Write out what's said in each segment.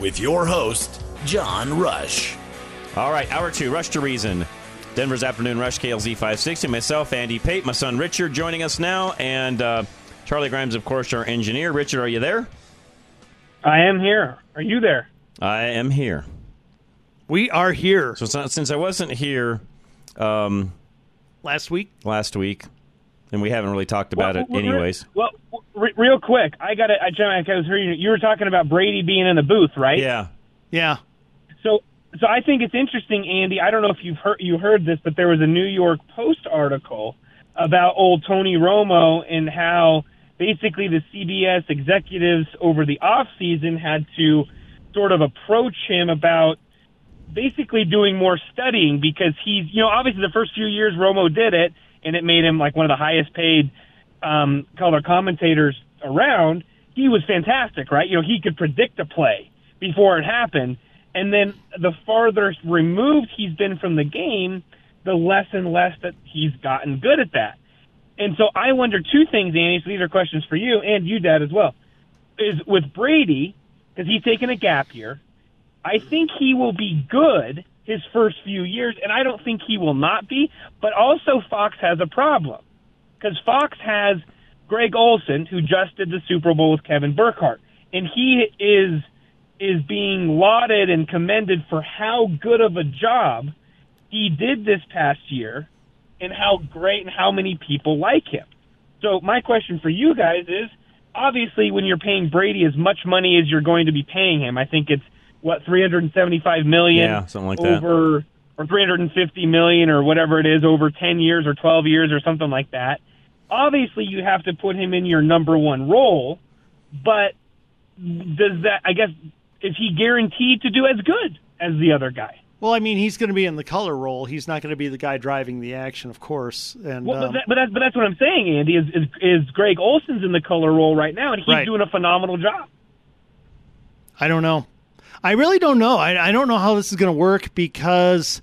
With your host, John Rush. All right, hour two, Rush to Reason. Denver's Afternoon Rush, KLZ 560. Myself, Andy Pate, my son Richard joining us now, and uh, Charlie Grimes, of course, our engineer. Richard, are you there? I am here. Are you there? I am here. We are here. So since since I wasn't here um, Last week, last week, and we haven't really talked about it Well, re- anyways. Well, re- real quick, I got to. I, John, I was hearing you. You were talking about Brady being in the booth, right? Yeah. yeah, So, so I think it's interesting, Andy. I don't know if you've heard you heard this, but there was a New York Post article about old Tony Romo and how basically the CBS executives over the off season had to sort of approach him about basically doing more studying because he's you know obviously the first few years Romo did it and it made him like one of the highest paid um, color commentators around. He was fantastic, right? You know he could predict a play before it happened, and then the farther removed he's been from the game, the less and less that he's gotten good at that. And so I wonder two things, Annie. So these are questions for you and you, Dad, as well. Is with Brady because he's taken a gap year. I think he will be good his first few years, and I don't think he will not be. But also, Fox has a problem because Fox has Greg Olsen, who just did the Super Bowl with Kevin Burkhardt, and he is is being lauded and commended for how good of a job he did this past year, and how great and how many people like him. So my question for you guys is obviously when you're paying Brady as much money as you're going to be paying him, I think it's what 375 million Yeah, something like that. over or 350 million or whatever it is over 10 years or 12 years or something like that. Obviously you have to put him in your number 1 role, but does that I guess is he guaranteed to do as good as the other guy? Well, I mean, he's going to be in the color role. He's not going to be the guy driving the action, of course. And Well, um, but, that, but, that's, but that's what I'm saying, Andy. Is, is is Greg Olsen's in the color role right now, and he's Right. doing a phenomenal job. I don't know. I really don't know. I, I don't know how this is going to work because,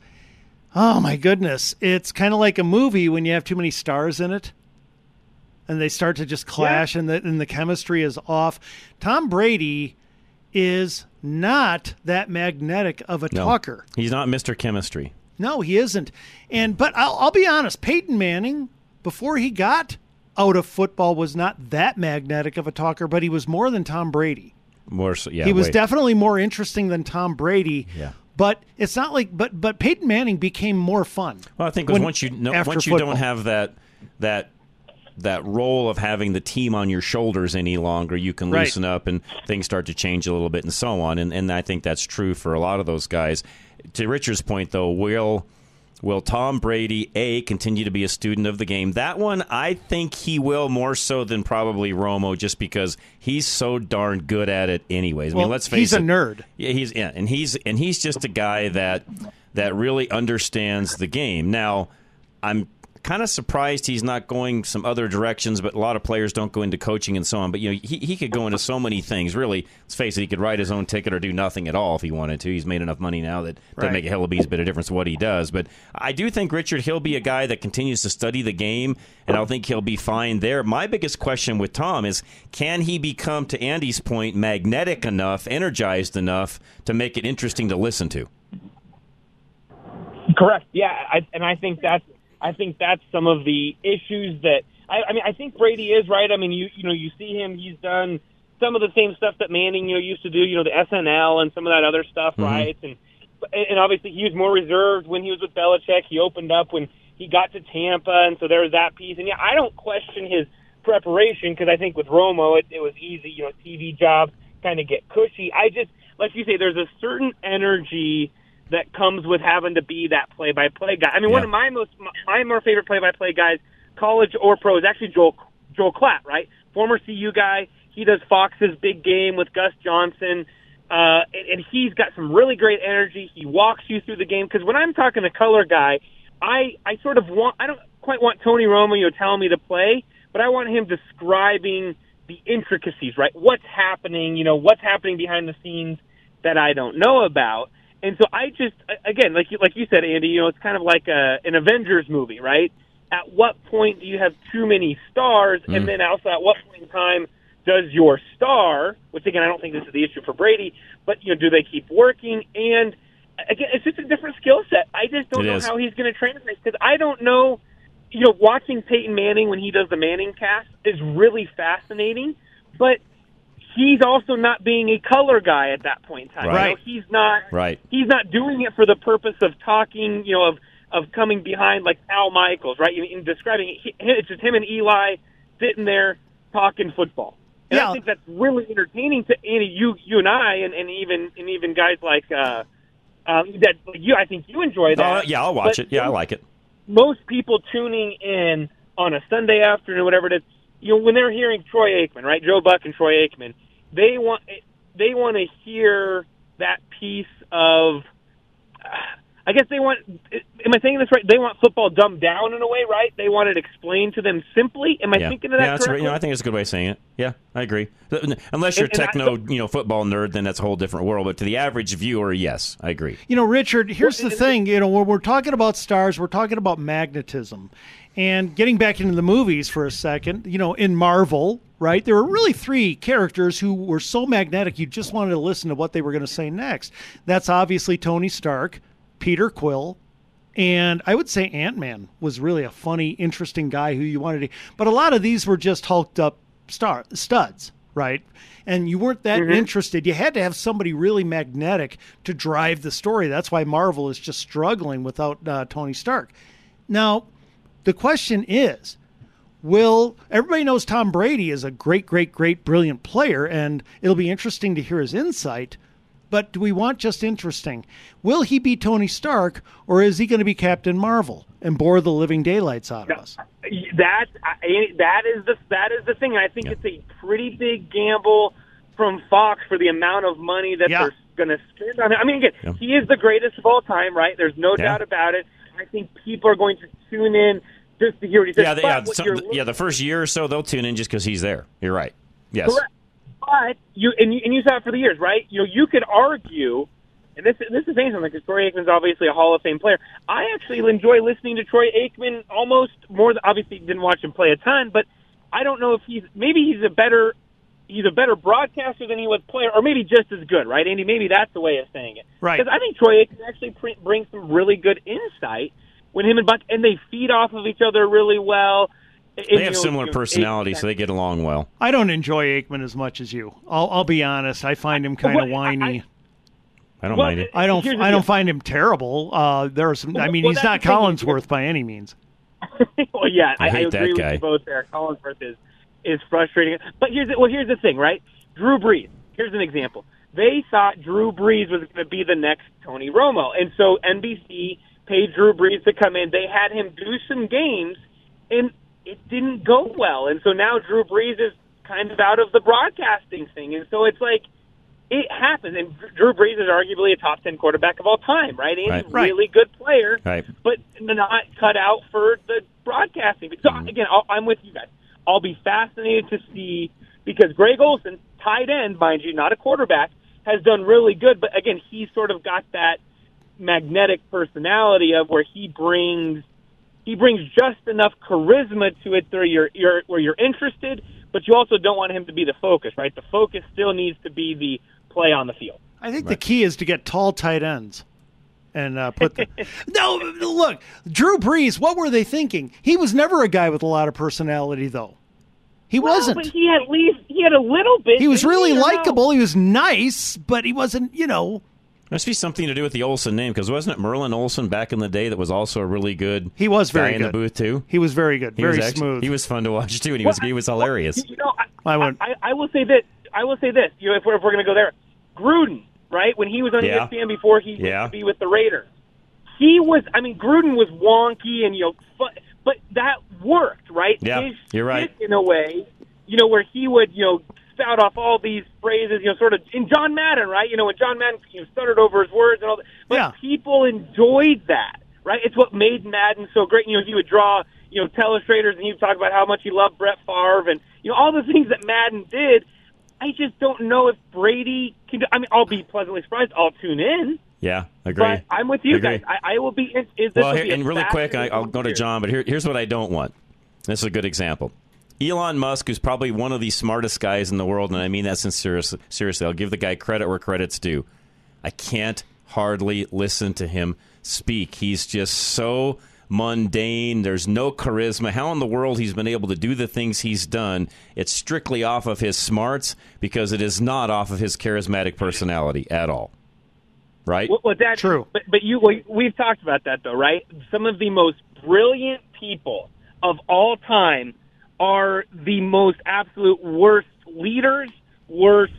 oh my goodness, it's kind of like a movie when you have too many stars in it, and they start to just clash, and the and the chemistry is off. Tom Brady is not that magnetic of a No, talker. he's not Mr. Chemistry. No, he isn't. And but I'll, I'll be honest, Peyton Manning, before he got out of football, was not that magnetic of a talker, but he was more than Tom Brady. More so, yeah. he was way- definitely more interesting than Tom Brady. Yeah. But it's not like but but Peyton Manning became more fun. Well, I think when- once you know, once you football. don't have that that that role of having the team on your shoulders any longer, you can Right. loosen up and things start to change a little bit and so on. And and I think that's true for a lot of those guys. To Richard's point, though, will will Tom Brady a continue to be a student of the game? That one, I think he will more so than probably Romo, just because he's so darn good at it. Anyways, I Well, mean, let's face it. he's a nerd. Yeah, he's yeah, and he's and he's just a guy that that really understands the game. Now, I'm kind of surprised he's not going some other directions, but a lot of players don't go into coaching and so on. But you know, he he could go into so many things. Really, let's face it, he could write his own ticket or do nothing at all if he wanted to. He's made enough money now that doesn't make a hell of a bit of difference what he does. But I do think Richard he'll be a guy that continues to study the game, and I think he'll be fine there. My biggest question with Tom is, can he become, to Andy's point, magnetic enough, energized enough to make it interesting to listen to? Correct. Yeah, I, and I think that's I think that's some of the issues that I, I mean. I think Brady is right. I mean, you you know, you see him. He's done some of the same stuff that Manning, you know, used to do. You know, the SNL and some of that other stuff, Mhm. right? And and obviously he was more reserved when he was with Belichick. He opened up when he got to Tampa, and so there was that piece. And yeah, I don't question his preparation because I think with Romo it, it was easy. You know, TV jobs kind of get cushy. I just like you say, there's a certain energy that comes with having to be that play-by-play guy. I mean, one of my most my more favorite play-by-play guys, college or pro, is actually Joel Joel Klatt, right? Former CU guy. He does Fox's big game with Gus Johnson. Uh, and, and he's got some really great energy. He walks you through the game. Because when I'm talking to color guy, I I sort of want I don't quite want Tony Romo you know telling me to play, but I want him describing the intricacies, right? What's happening? You know, what's happening behind the scenes that I don't know about. And so I just again, like you like you said, Andy, you know, it's kind of like a, an Avengers movie, right? At what point do you have too many stars, Mm. and then also at what point in time does your star, which again I don't think this is the issue for Brady, but you know, do they keep working? And again, it's just a different skill set. I just don't It know is. how he's going to translate because I don't know. You know, watching Peyton Manning when he does the Manning cast is really fascinating, but he's also not being a color guy at that point in time. You know, Right. he's not Right. he's not doing it for the purpose of talking, you know, of of coming behind like Al Michaels, right? In, in describing it, he, it's just him and Eli sitting there talking football. And Yeah. I think that's really entertaining to Andy, you, you and I, and, and even and even guys like uh, um, that. You, I think you enjoy that. Oh, yeah, I'll watch But it. Yeah, I like it. most people tuning in on a Sunday afternoon, whatever it is, you know, when they're hearing Troy Aikman, right, Joe Buck and Troy Aikman, they want they want to hear that piece of. I guess they want. Am I saying this right? They want football dumbed down in a way, right? They want it explained to them simply. Am I yeah, thinking of that yeah, that's right. correctly? You know, I think it's a good way of saying it. Yeah, I agree. Unless you're a And- and I- techno, you know, football nerd, then that's a whole different world. But to the average viewer, yes, I agree. You know, Richard, here's the thing. You know, when we're talking about stars, we're talking about magnetism. And getting back into the movies for a second, you know, in Marvel, right, there were really three characters who were so magnetic you just wanted to listen to what they were going to say next. That's obviously Tony Stark, Peter Quill, and I would say Ant Man was really a funny, interesting guy who you wanted to. But a lot of these were just hulked up star studs, right? And you weren't that Mm-hmm. interested. You had to have somebody really magnetic to drive the story. That's why Marvel is just struggling without uh, Tony Stark. Now, the question is will everybody knows Tom Brady is a great, great, great, brilliant player, and it'll be interesting to hear his insight. But do we want just interesting? Will he be Tony Stark, or is he going to be Captain Marvel and bore the living daylights out of us? that that is the that is the thing. I think it's a pretty big gamble from Fox for the amount of money that Yeah. they're going to spend on it. I mean, again, Yeah. he is the greatest of all time, right? There's no Yeah. doubt about it. I think people are going to tune in just to hear what he says. Yeah, the, yeah, what yeah. The first year or so, they'll tune in just because he's there. You're right. Yes. Correct. But you and, you and you saw it for the years, right? You know, you could argue, and this this is saying something because Troy Aikman's obviously a Hall of Fame player. I actually enjoy listening to Troy Aikman almost more. Than, obviously, didn't watch him play a ton, but I don't know if he's maybe he's a better he's a better broadcaster than he was player, or maybe just as good, right, Andy? Maybe that's the way of saying it. Right. Because I think Troy Aikman actually pre- brings some really good insight when him and Buck and they feed off of each other really well. And, They you have know, similar you know, personalities, so they get along well. I don't enjoy Aikman as much as you. I'll, I'll be honest. I find him kind Well, of I- whiny. I don't Well, mind it. I don't. Here's the I don't find him terrible. Uh, there are some. I mean, well, he's not. Collinsworth by any means. well, yeah, I I, hate I that guy. with you both there. Collinsworth is is frustrating. But here's the, well, here's the thing, right? Drew Brees. Here's an example. They thought Drew Brees was going to be the next Tony Romo, and so NBC paid Drew Brees to come in. They had him do some games, and it didn't go well. And so now Drew Brees is kind of out of the broadcasting thing, and so it's like it happens. And Drew Brees is arguably a top ten quarterback of all time, right? And Right. he's a really good player Right. but not cut out for the broadcasting. So Mm-hmm. again, I'll, I'm with you guys. I'll be fascinated to see because Greg Olsen, tight end, mind you, not a quarterback, has done really good. But again, he's sort of got that magnetic personality of where he brings he brings just enough charisma to it where you're, you're where you're interested, but you also don't want him to be the focus, right? The focus still needs to be the play on the field. I think the key is to get tall tight ends and uh, put the. no, look, Drew Brees. What were they thinking? He was never a guy with a lot of personality, though. He Well, wasn't. But he had at least he had a little bit. He was really or no? likable. He was nice, but he wasn't, you know. Must be something to do with the Olsen name because wasn't it Merlin Olsen back in the day that was also a really good He was very guy in the booth too. He was very good, He very was actually- smooth. He was fun to watch too, and he was he was hilarious. You know, I, I would. I, I will say this. I will say this. You know, if we're, if we're going to go there, Gruden, right? When he was on Yeah. ESPN before he Yeah. used to be with the Raiders, he was. I mean, Gruden was wonky and you know, fu- but that worked, right? Yeah, His you're right. In a way, you know, where he would you know spout off all these phrases, you know, sort of in John Madden, right? You know, when John Madden you know, stuttered over his words and all that, but Yeah. people enjoyed that, right? It's what made Madden so great. You know, he would draw, you know, telestrators and he would talk about how much he loved Brett Favre and you know all the things that Madden did. I just don't know if Brady can. do I mean, I'll be pleasantly surprised. I'll tune in, Yeah, agree. but I'm with you Agree. guys. I, I will be. Is, is this well, will here, and really quick, I, I'll go to. John, but here, here's what I don't want. This is a good example. Elon Musk, who's probably one of the smartest guys in the world, and I mean that sincerely. Seriously, I'll give the guy credit where credit's due. I can't hardly listen to him speak. He's just so mundane. There's no charisma. How in the world he's been able to do the things he's done? It's strictly off of his smarts because it is not off of his charismatic personality at all. Right? Well, well, that's True. But but you we've talked about that though, right? Some of the most brilliant people of all time are the most absolute worst leaders, worst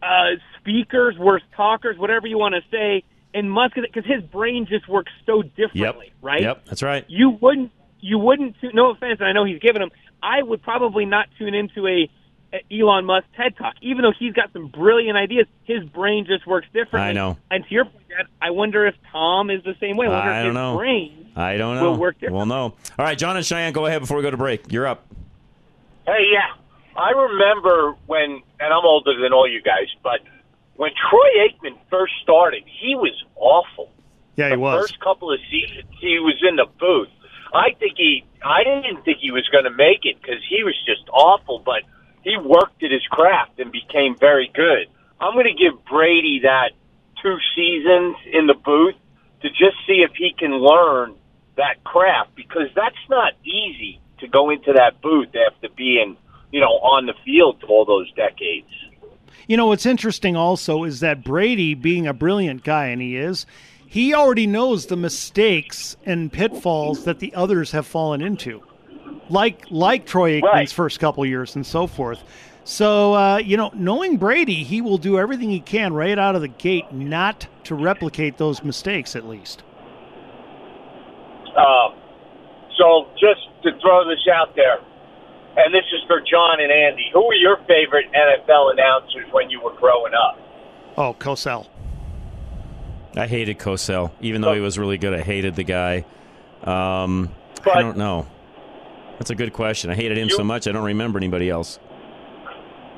uh, speakers, worst talkers, whatever you want to say. And Musk, because his brain just works so differently, Yep. right? Yep. That's right. you wouldn't you wouldn't no offense and I know he's given them I would probably not tune into a Uh, Elon Musk TED Talk even though he's got some brilliant ideas his brain just works differently I know. and to your point Dad, I wonder if Tom is the same way I wonder I if don't his know. brain I don't know. will know. work differently. We'll know. All right, John and Cheyenne, go ahead before we go to break. You're up. Hey, yeah. I remember when, and I'm older than all you guys, but when Troy Aikman first started, he was awful. Yeah, he the was. first couple of seasons, he was in the booth. I think he, I didn't think he was going to make it because he was just awful, but he worked at his craft and became very good. I'm going to give Brady that two seasons in the booth to just see if he can learn that craft because that's not easy to go into that booth after being, you know, on the field all those decades. You know, what's interesting also is that Brady, being a brilliant guy, and he is, he already knows the mistakes and pitfalls that the others have fallen into, like like Troy Aikman's Right. first couple years and so forth. So, uh, you know, knowing Brady, he will do everything he can right out of the gate not to replicate those mistakes, at least. Um, so just to throw this out there, and this is for John and Andy. Who were your favorite NFL announcers when you were growing up? Oh, Cosell. I hated Cosell, even though he was really good. I hated the guy. Um, I don't know. That's a good question. I hated him You- so much I don't remember anybody else.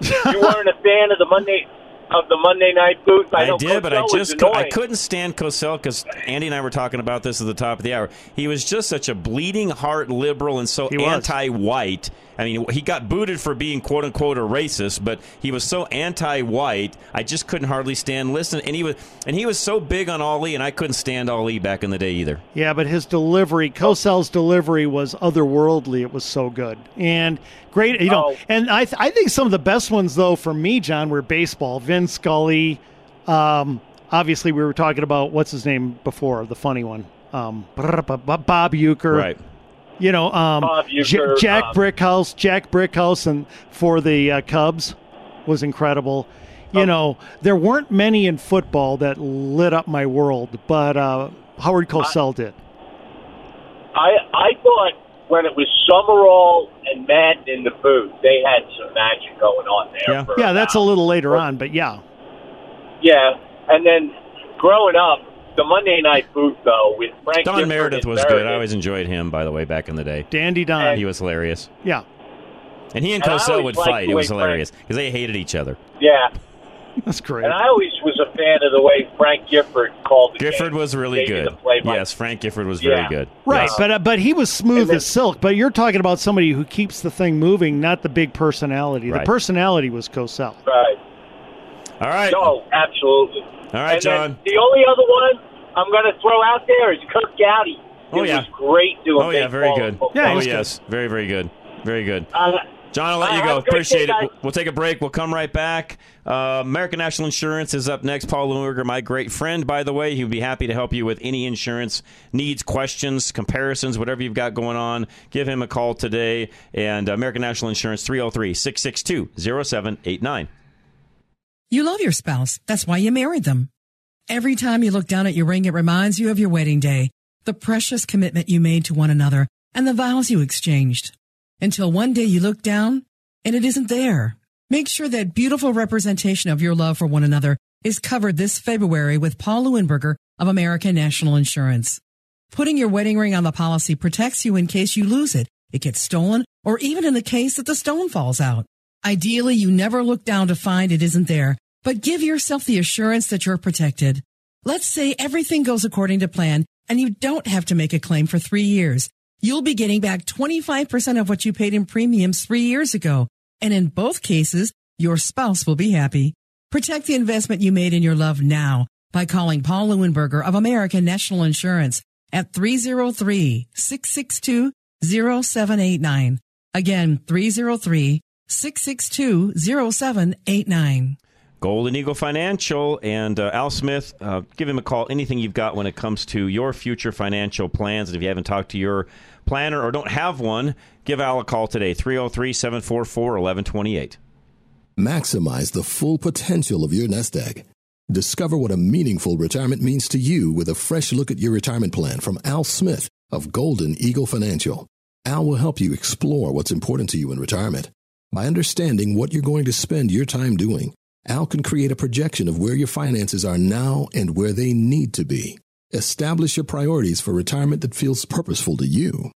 You weren't a fan of the Monday of the Monday night booth. I, I, know did, but I just cou- I couldn't stand Cosell because Andy and I were talking about this at the top of the hour. He was just such a bleeding heart liberal and so anti-white. I mean, he got booted for being "quote unquote" a racist, but he was so anti-white. I just couldn't hardly stand listening. And he was and he was so big on Ali, and I couldn't stand Ali back in the day either. Yeah, but his delivery, Cosell's delivery was otherworldly. It was so good and great. You know, Oh. and I th- I think some of the best ones though for me, John, were baseball. Vin Scully. Um, obviously, we were talking about what's his name before the funny one. Um, Bob Uecker. Right. You know, um, J- Jack um, Brickhouse, Jack Brickhouse, and for the uh, Cubs was incredible. You know, there weren't many in football that lit up my world, but uh, Howard Cosell did. I I thought when it was Summerall and Madden in the booth, they had some magic going on there. Yeah. Yeah, that's a little later on, but yeah, Yeah, and then growing up, the Monday night booth though with Frank Don Gifford Meredith and was good. I always enjoyed him, by the way, back in the day. Dandy Don. He was hilarious. Yeah, And he and And Cosell would fight. It was hilarious because they hated each other. Yeah, that's great. and I always was a fan of the way Frank Gifford called the Gifford game. was really Gave good. Yes, Frank Gifford was very Yeah. good. Right, Yes. but uh, but he was smooth then- as silk. But you're talking about somebody who keeps the thing moving, not the big personality. Right. The personality was Cosell. Right. All right. No, absolutely. All right, and John. the only other one I'm going to throw out there is Curt Gowdy. Oh, He yeah. was great doing Oh yeah, very good. football. Yeah, he oh was good. yes, very very good, very good. Uh, John, I'll let you go. have Appreciate day, it. guys. We'll, we'll take a break. We'll come right back. Uh, American National Insurance is up next. Paul Lewinberger, my great friend, by the way. He'd be happy to help you with any insurance needs, questions, comparisons, whatever you've got going on. Give him a call today. And American National Insurance, 303 662 0789. You love your spouse. That's why you married them. Every time you look down at your ring, it reminds you of your wedding day, the precious commitment you made to one another, and the vows you exchanged. Until one day you look down and it isn't there. Make sure that beautiful representation of your love for one another is covered this February with Paul Lewinberger of American National Insurance. Putting your wedding ring on the policy protects you in case you lose it, it gets stolen, or even in the case that the stone falls out. Ideally, you never look down to find it isn't there, but give yourself the assurance that you're protected. Let's say everything goes according to plan and you don't have to make a claim for three years. You'll be getting back 25% of what you paid in premiums three years ago. And in both cases, your spouse will be happy. Protect the investment you made in your love now by calling Paul Lewinberger of American National Insurance at 303-662-0789. Again, 303-662-0789. Golden Eagle Financial and uh, Al Smith, uh, give him a call. Anything you've got when it comes to your future financial plans. And if you haven't talked to your planner or don't have one, give Al a call today 303 744 1128. Maximize the full potential of your nest egg. Discover what a meaningful retirement means to you with a fresh look at your retirement plan from Al Smith of Golden Eagle Financial. Al will help you explore what's important to you in retirement. By understanding what you're going to spend your time doing, Al can create a projection of where your finances are now and where they need to be. Establish your priorities for retirement that feels purposeful to you.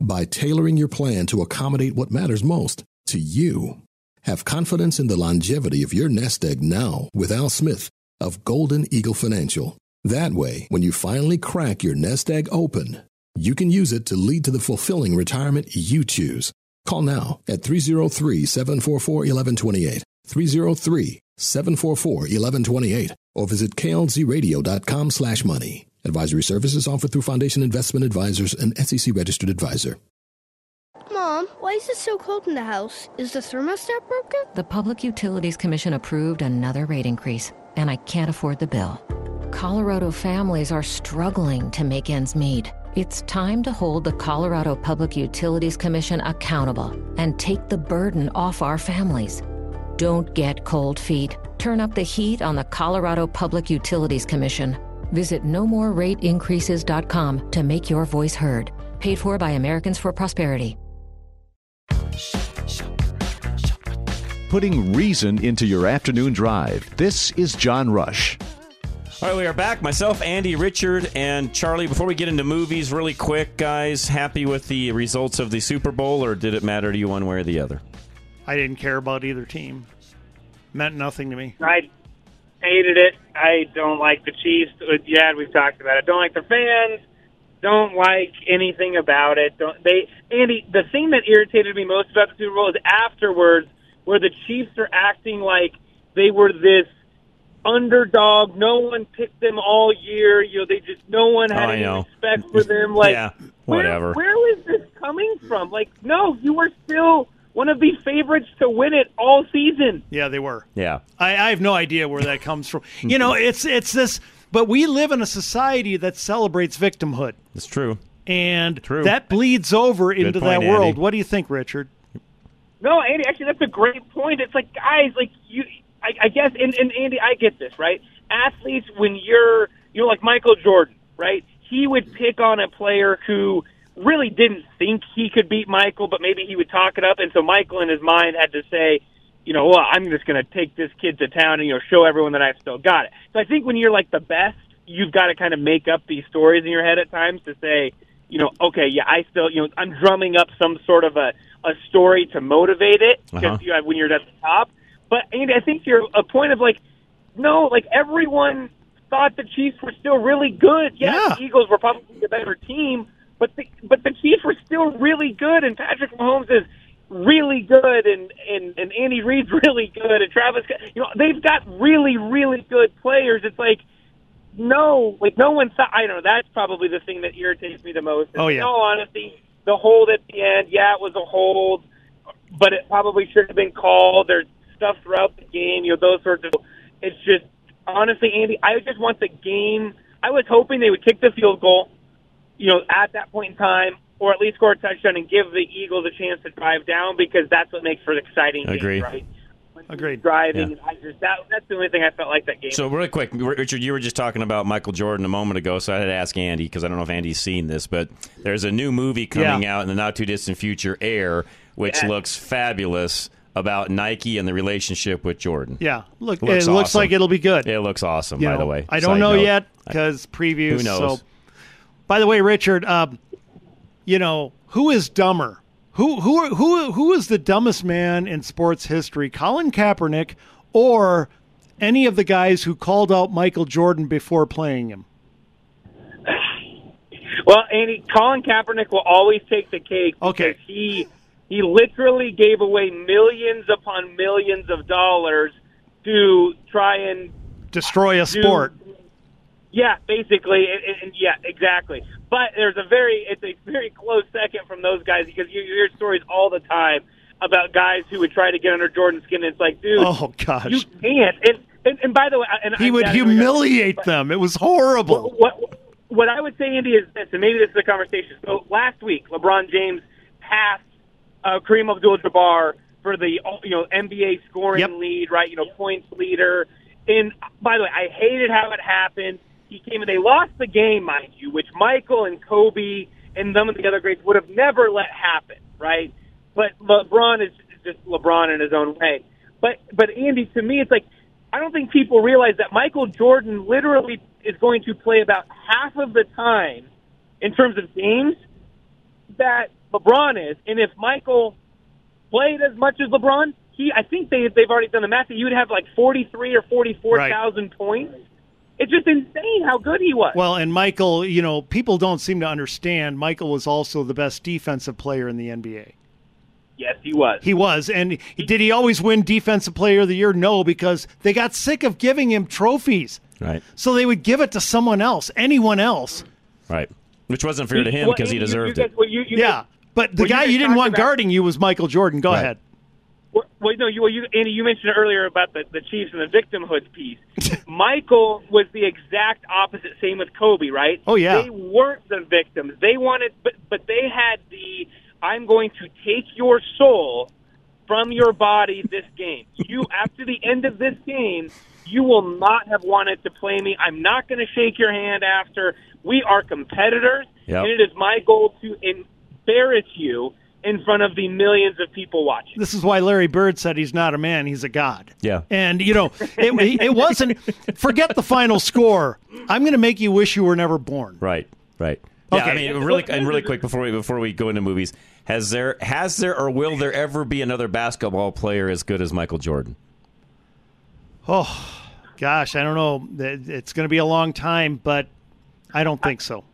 By tailoring your plan to accommodate what matters most to you. Have confidence in the longevity of your nest egg now with Al Smith of Golden Eagle Financial. That way, when you finally crack your nest egg open, you can use it to lead to the fulfilling retirement you choose. Call now at 303 744 1128. 303 744 1128 or visit klzradio.com slash money. Advisory services offered through Foundation Investment Advisors and SEC registered advisor. Mom, why is it so cold in the house? Is the thermostat broken? The Public Utilities Commission approved another rate increase, and I can't afford the bill. Colorado families are struggling to make ends meet. It's time to hold the Colorado Public Utilities Commission accountable and take the burden off our families. Don't get cold feet. Turn up the heat on the Colorado Public Utilities Commission. Visit nomorerateincreases.com to make your voice heard. Paid for by Americans for Prosperity. Putting reason into your afternoon drive. This is John Rush. All right, we are back. Myself, Andy, Richard, and Charlie. Before we get into movies, really quick, guys, happy with the results of the Super Bowl, or did it matter to you one way or the other? I didn't care about either team. Meant nothing to me. I hated it. I don't like the Chiefs. Uh, Yeah, we've talked about it. Don't like their fans. Don't like anything about it. Don't they? Andy, the thing that irritated me most about the Super Bowl is afterwards, where the Chiefs are acting like they were this underdog. No one picked them all year. You know, they just no one had Oh, any know. respect for them. Like, Yeah, whatever. where- whatever. Where, is this coming from? Like, no, you were still one of the favorites to win it all season. Yeah, they were. Yeah. I, I have no idea where that comes from. You know, it's it's this, but we live in a society that celebrates victimhood, It's true. and True. that bleeds over into point, that world. Andy. What do you think, Richard? No, Andy, actually, that's a great point. It's like, guys, like you, I, I guess, and, and Andy, I get this, right? Athletes, when you're, you know, like Michael Jordan, right? He would pick on a player who really didn't think he could beat Michael, but maybe he would talk it up, and so Michael, in his mind, had to say, you know, well, I'm just going to take this kid to town and you know show everyone that I've still got it. So I think when you're like the best, you've got to kind of make up these stories in your head at times to say, you know, okay, yeah, I still, you know, I'm drumming up some sort of a a story to motivate it because Uh-huh. you have, when you're at the top. But Andy, I think you're a point of like, no, like everyone thought the Chiefs were still really good. Yeah, Yeah. the Eagles were probably the better team, but the but the Chiefs were still really good, and Patrick Mahomes is really good, and and and Andy Reid's really good, and Travis, you know, they've got really really good players. It's like. No, like no one thought. I don't know. That's probably the thing that irritates me the most. Oh, yeah. In all honesty, the hold at the end, yeah, it was a hold. but it probably should have been called. There's stuff throughout the game, you know, those sorts of. It's just honestly, Andy, I just want the game. I was hoping they would kick the field goal, you know, at that point in time, or at least score a touchdown and give the Eagles a chance to drive down because that's what makes for an exciting Agree. game, right? Agreed. Driving, Yeah. I just that that's the only thing I felt like that game. So really quick, Richard, you were just talking about Michael Jordan a moment ago, so I had to ask Andy because I don't know if Andy's seen this, but there's a new movie coming Yeah. out in the not too distant future, Air, which Yeah. looks fabulous about Nike and the relationship with Jordan. Yeah, look, Looks it looks like it'll be good. It looks awesome, You by know, the way. I don't Side know note. yet because previews. Who knows? So, by the way, Richard, um, you know who is dumber? Who who who who is the dumbest man in sports history? Colin Kaepernick or any of the guys who called out Michael Jordan before playing him? Well, Andy, Colin Kaepernick will always take the cake. Okay. because He he literally gave away millions upon millions of dollars to try and Destroy a do- sport. Yeah, basically, and, and- yeah, exactly. But there's a very it's a very close second from those guys because you, you hear stories all the time about guys who would try to get under Jordan's skin. And it's like, dude, Oh gosh, you can't. And, and and by the way, and he I'm would humiliate them. It was horrible. what what I would say, Andy, is this, and maybe this is a conversation. So last week, LeBron James passed uh, Kareem Abdul-Jabbar for the you know NBA scoring Yep. lead, right? You know, points leader. And by the way, I hated how it happened. He came and they lost the game, mind you, which Michael and Kobe and some of the other greats would have never let happen, right? But LeBron is just LeBron in his own way. But but Andy, to me, it's like I don't think people realize that Michael Jordan literally is going to play about half of the time in terms of games that LeBron is. And if Michael played as much as LeBron, he I think they they've already done the math. that You would have like forty three or forty four thousand points. It's just insane how good he was. Well, and Michael, you know, people don't seem to understand. Michael was also the best defensive player in the NBA. yes, he was. He was. And did he always win Defensive Player of the Year? No, because they got sick of giving him trophies. Right. So they would give it to someone else, anyone else. Right. Which wasn't fair to him Well, because he Andy, you- deserved you it. well, you- you yeah. guys- But the well, guy guys you didn't want about- guarding you was Michael Jordan. Go Right. ahead. Well, well, no, you, well, you, Andy, you mentioned earlier about the, the Chiefs and the victimhood piece. Michael was the exact opposite. Same with Kobe, right? Oh, yeah. They weren't the victims. They wanted, but but they had the I'm going to take your soul from your body this game. You after the end of this game, you will not have wanted to play me. I'm not going to shake your hand after. We are competitors, Yep. and it is my goal to embarrass you in front of the millions of people watching. This is why Larry Bird said he's not a man, he's a god. Yeah. And, you know, it, it wasn't, forget the final score. I'm going to make you wish you were never born. Right. Right. Yeah, Okay. I mean, really, and really quick before we before we go into movies, has there has there or will there ever be another basketball player as good as Michael Jordan? Oh, gosh, I don't know. It's going to be a long time, but I don't think so.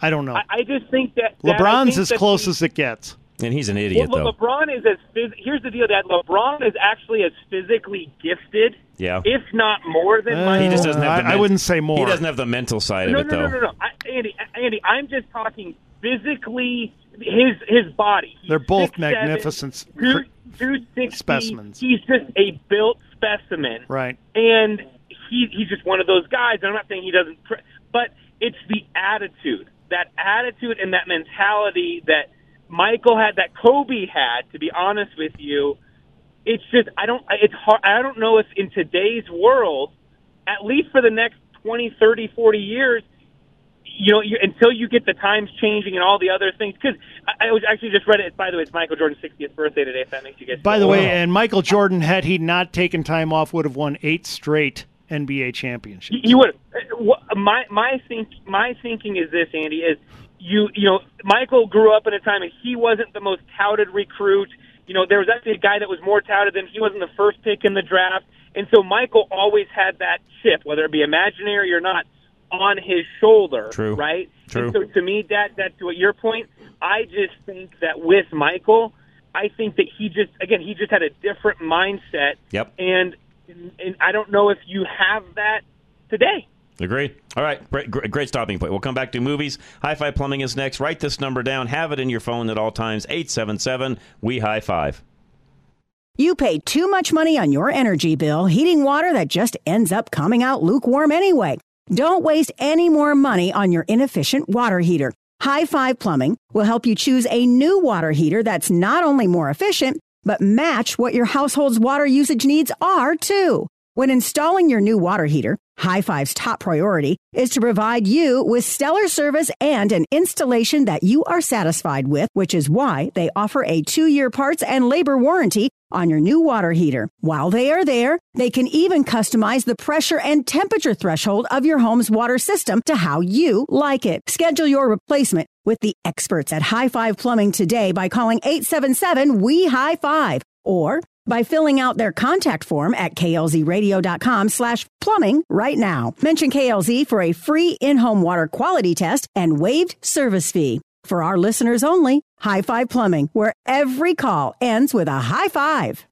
I don't know. I, I just think that, that LeBron's think as that close the- as it gets. And he's an idiot, well, though. LeBron is as phys- here's the deal that LeBron is actually as physically gifted, Yeah. if not more than Uh, Michael. he just doesn't have. I- The I wouldn't say more. He doesn't have the mental side no, of it, no, though. no, no, no, I, Andy, Andy, I'm just talking physically. His his body. He's They're both 6'7", magnificent Two, 260. specimens. He's just a built specimen. Right. and he he's just one of those guys. And I'm not saying he doesn't, pr- but it's the attitude, that attitude and that mentality that Michael had, that Kobe had. To be honest with you, it's just I don't it's hard. I don't know if in today's world, at least for the next 20, 30, 40 years. You know, you, until you get the times changing and all the other things. Because I, I was actually just read it. By the way, it's Michael Jordan's 60th birthday today. If that makes you guys. By the way, better. and Michael Jordan, had he not taken time off, would have won eight straight NBA championships. You would. Uh, my my think my thinking is this, Andy. Is you you know Michael grew up in a time and he wasn't the most touted recruit. You know there was actually a guy that was more touted than he wasn't the first pick in the draft, and so Michael always had that chip, whether it be imaginary or not, on his shoulder. True. Right. True. And so to me, that that to your point, I just think that with Michael, I think that he just again he just had a different mindset. Yep. And and I don't know if you have that today. Agreed. All right, great, great, stopping point. We'll come back to movies. High Five Plumbing is next. Write this number down. Have it in your phone at all times. 877 We High Five. You pay too much money on your energy bill, heating water that just ends up coming out lukewarm anyway. Don't waste any more money on your inefficient water heater. High Five Plumbing will help you choose a new water heater that's not only more efficient, but match what your household's water usage needs are too. When installing your new water heater, High Five's top priority is to provide you with stellar service and an installation that you are satisfied with, which is why they offer a two year parts and labor warranty on your new water heater. While they are there, they can even customize the pressure and temperature threshold of your home's water system to how you like it. Schedule your replacement with the experts at High Five Plumbing today by calling 877 We High Five or by filling out their contact form at klzradio.com slash plumbing right now. Mention KLZ for a free in-home water quality test and waived service fee. For our listeners only, High Five Plumbing, where every call ends with a high five.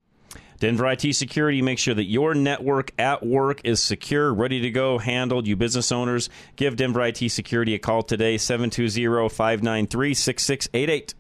Denver IT Security makes sure that your network at work is secure, ready to go, handled. You business owners, give Denver IT Security a call today, 720 593 6688.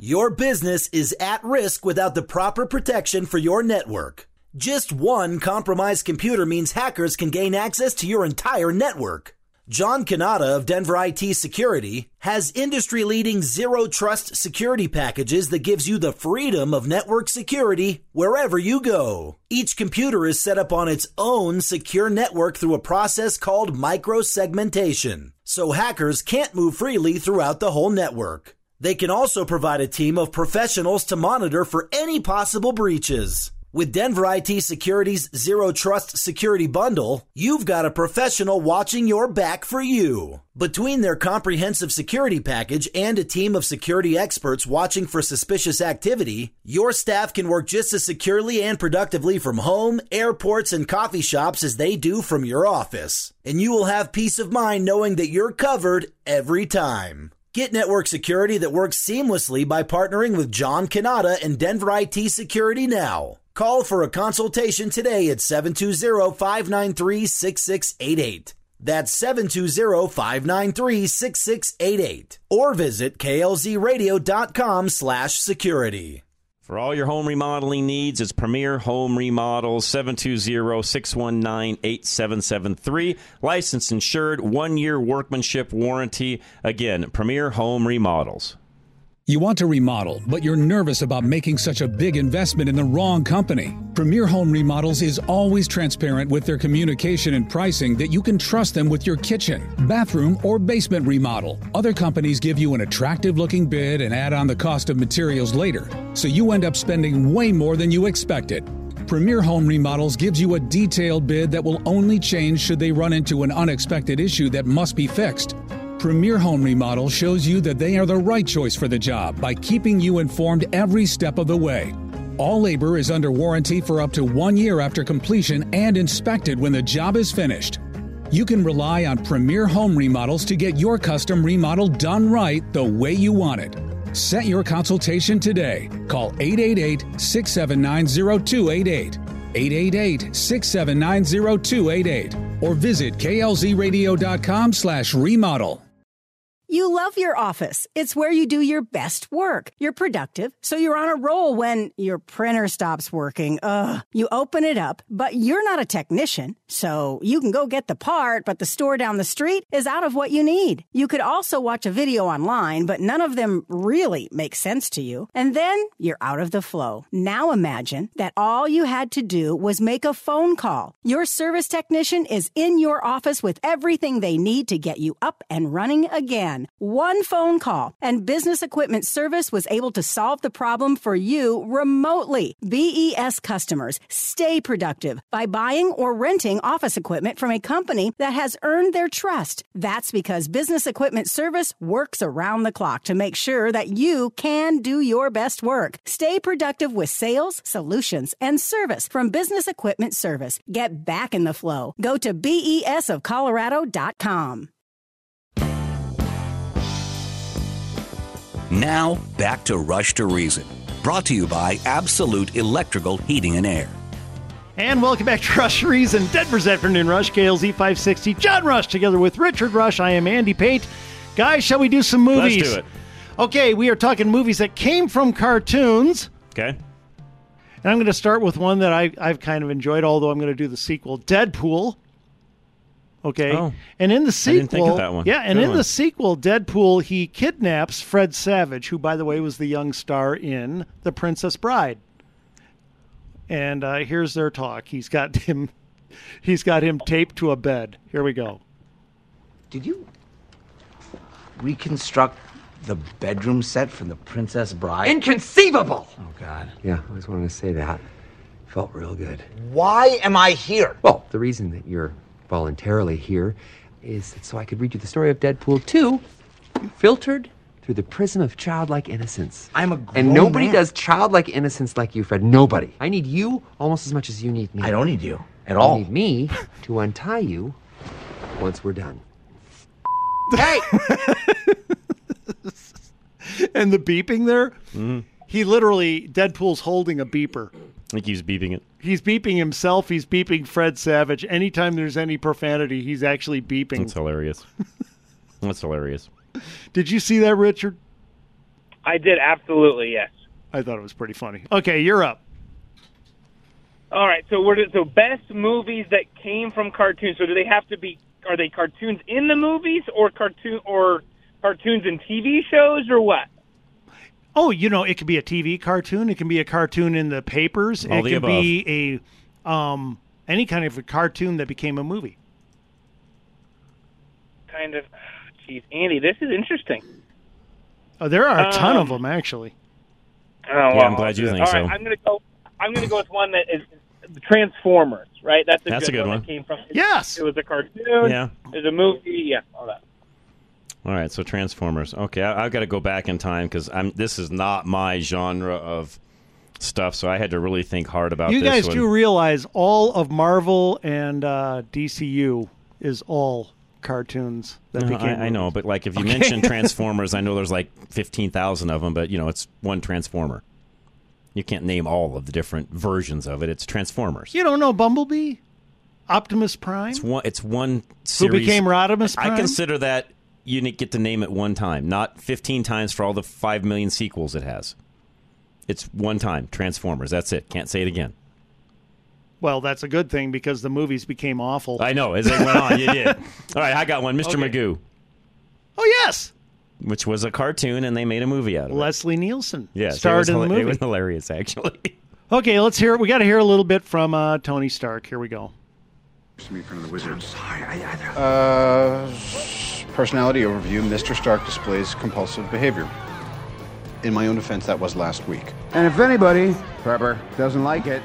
Your business is at risk without the proper protection for your network. Just one compromised computer means hackers can gain access to your entire network. John Kanata of Denver IT Security has industry leading zero trust security packages that gives you the freedom of network security wherever you go. Each computer is set up on its own secure network through a process called microsegmentation, so hackers can't move freely throughout the whole network. They can also provide a team of professionals to monitor for any possible breaches. With Denver IT Security's Zero Trust Security Bundle, you've got a professional watching your back for you. Between their comprehensive security package and a team of security experts watching for suspicious activity, your staff can work just as securely and productively from home, airports, and coffee shops as they do from your office. And you will have peace of mind knowing that you're covered every time. Get network security that works seamlessly by partnering with John Kanata and Denver IT Security now. Call for a consultation today at 720-593-6688. That's 720-593-6688. Or visit klzradio.com slash security. For all your home remodeling needs, it's Premier Home Remodels, 720-619-8773. Licensed insured, one-year workmanship warranty. Again, Premier Home Remodels. You want to remodel, but you're nervous about making such a big investment in the wrong company. Premier Home Remodels is always transparent with their communication and pricing that you can trust them with your kitchen, bathroom, or basement remodel. Other companies give you an attractive looking bid and add on the cost of materials later, so you end up spending way more than you expected. Premier Home Remodels gives you a detailed bid that will only change should they run into an unexpected issue that must be fixed. Premier Home Remodel shows you that they are the right choice for the job by keeping you informed every step of the way. All labor is under warranty for up to one year after completion and inspected when the job is finished. You can rely on Premier Home Remodels to get your custom remodel done right the way you want it. Set your consultation today. Call 888 679 0288. 888 679 0288 or visit klzradio.com slash remodel. You love your office. It's where you do your best work. You're productive, so you're on a roll when your printer stops working. Ugh. You open it up, but you're not a technician, so you can go get the part, but the store down the street is out of what you need. You could also watch a video online, but none of them really make sense to you. And then you're out of the flow. Now imagine that all you had to do was make a phone call. Your service technician is in your office with everything they need to get you up and running again. One phone call, and Business Equipment Service was able to solve the problem for you remotely. BES customers stay productive by buying or renting office equipment from a company that has earned their trust. That's because Business Equipment Service works around the clock to make sure that you can do your best work. Stay productive with sales, solutions, and service from Business Equipment Service. Get back in the flow. Go to besofcolorado.com. Now, back to Rush to Reason. Brought to you by Absolute Electrical Heating and Air. And welcome back to Rush Reason, Denver's Afternoon Rush, KLZ 560. John Rush together with Richard Rush. I am Andy Pate. Guys, shall we do some movies? Let's do it. Okay, we are talking movies that came from cartoons. Okay. And I'm going to start with one that I, I've kind of enjoyed, although I'm going to do the sequel Deadpool. Okay. Oh. and in the I sequel, didn't think of that one. yeah, and Good in one. the sequel, Deadpool he kidnaps Fred Savage, who, by the way, was the young star in The Princess Bride. And uh, here's their talk. He's got him, he's got him taped to a bed. Here we go. Did you reconstruct the bedroom set from the Princess Bride? Inconceivable! Oh, God. Yeah, I just wanted to say that. Felt real good. Why am I here? Well, the reason that you're voluntarily here is that so I could read you the story of Deadpool 2, filtered through the prism of childlike innocence. I'm a And nobody man. does childlike innocence like you, Fred. Nobody. I need you almost as much as you need me. I don't need you at You all. need me to untie you once we're done. Hey! and the beeping there, Mm-hmm. he literally Deadpool's holding a beeper. I think he's beeping it. He's beeping himself. He's beeping Fred Savage. Anytime there's any profanity, he's actually beeping. That's hilarious. That's hilarious. Did you see that, Richard? I did absolutely yes. I thought it was pretty funny. Okay, you're up. All right, so we're so best movies that came from cartoons. So do they have to be? Are they cartoons in the movies or cartoon or cartoons in TV shows or what? Oh, you know, it could be a TV cartoon. It can be a cartoon in the papers. All it the can above. be a um, any kind of a cartoon that became a movie. Kind of. Jeez, Andy, this is interesting. Oh, there are a ton of Um, them actually. Oh, well, I'm glad you think all right, so. I'm gonna go. I'm gonna go with one that is the Transformers. Right, that's a That's good, a good one. one. That came from yes. It was a cartoon. Yeah. It was a movie. Yeah, all that. All right, so Transformers. Okay, I, I've got to go back in time because I'm. This is not my genre of stuff, so I had to really think hard about this. You this guys one. do realize all of Marvel and uh, DCU is all cartoons that No, became. I, I know, but like if you Okay. mention Transformers, I know there's like fifteen thousand of them, but you know it's one Transformer. You can't name all of the different versions of it. It's Transformers. You don't know Bumblebee, Optimus Prime. It's one. It's one series. Who became Rodimus Prime? I consider that you get to name it one time, not fifteen times for all the five million sequels it has. It's one time. Transformers. That's it. Can't say it again. Well, that's a good thing because the movies became awful. I know. As it went on, you did. All right, I got one. Mr. Magoo, Oh yes, which was a cartoon, and they made a movie out of it. Leslie Nielsen. Yes, it starred was in the hila- movie. It was hilarious, actually. Okay, let's hear. it. We got to hear a little bit from uh, Tony Stark. Here we go. to me in front of the wizards. Uh, personality overview. Mr. Stark displays compulsive behavior. In my own defense, that was last week. And if anybody, Pepper, doesn't like it,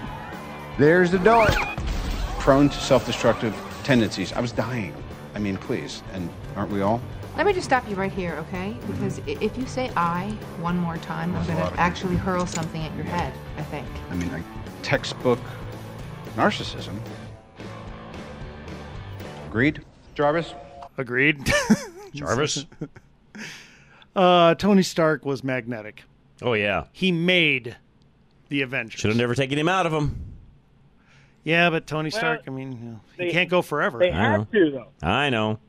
there's the door. Prone to self-destructive tendencies. I was dying. I mean, please. And aren't we all? Let me just stop you right here, okay? Because i if you say I one more time, I'm going to actually hurl something at your head, I think. I mean, like textbook narcissism. Agreed, Jarvis? Agreed. Jarvis? Uh, Tony Stark was magnetic. Oh yeah, He made the Avengers. should have never taken him out of him. Yeah, but Tony Well, Stark. I mean, you know, he they- can't go forever. They I know. have to though. I know.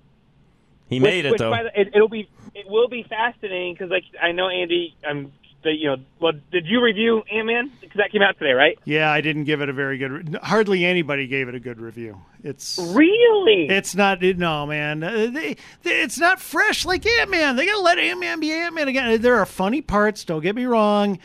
He Which- made it though. The, it, it'll be it will be fascinating because like I know Andy. I'm the, you know. Well, did you review Ant Man? Because that came out today, right? Yeah, I didn't give it a very good. Re- hardly anybody gave it a good review. It's really. It's not. No, man. Uh, they, they, it's not fresh like Ant Man. They gotta let Ant Man be Ant Man again. There are funny parts. Don't get me wrong,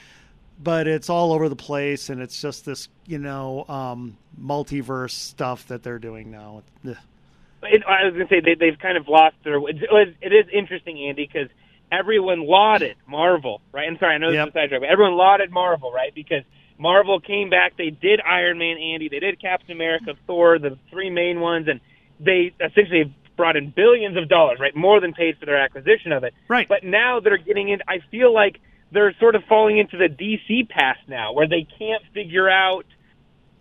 but it's all over the place, and it's just this, you know, um, multiverse stuff that they're doing now. It, I was going to say they, they've kind of lost their. It, was- it is interesting, Andy, because everyone lauded Marvel, right? I'm sorry, I know this is a sidetrack, but everyone lauded Marvel, right? Because Marvel came back, they did Iron Man, Andy, they did Captain America, Thor, the three main ones, and they essentially brought in billions of dollars, right? More than paid for their acquisition of it. Right. But now they're getting in. I feel like they're sort of falling into the DC past now, where they can't figure out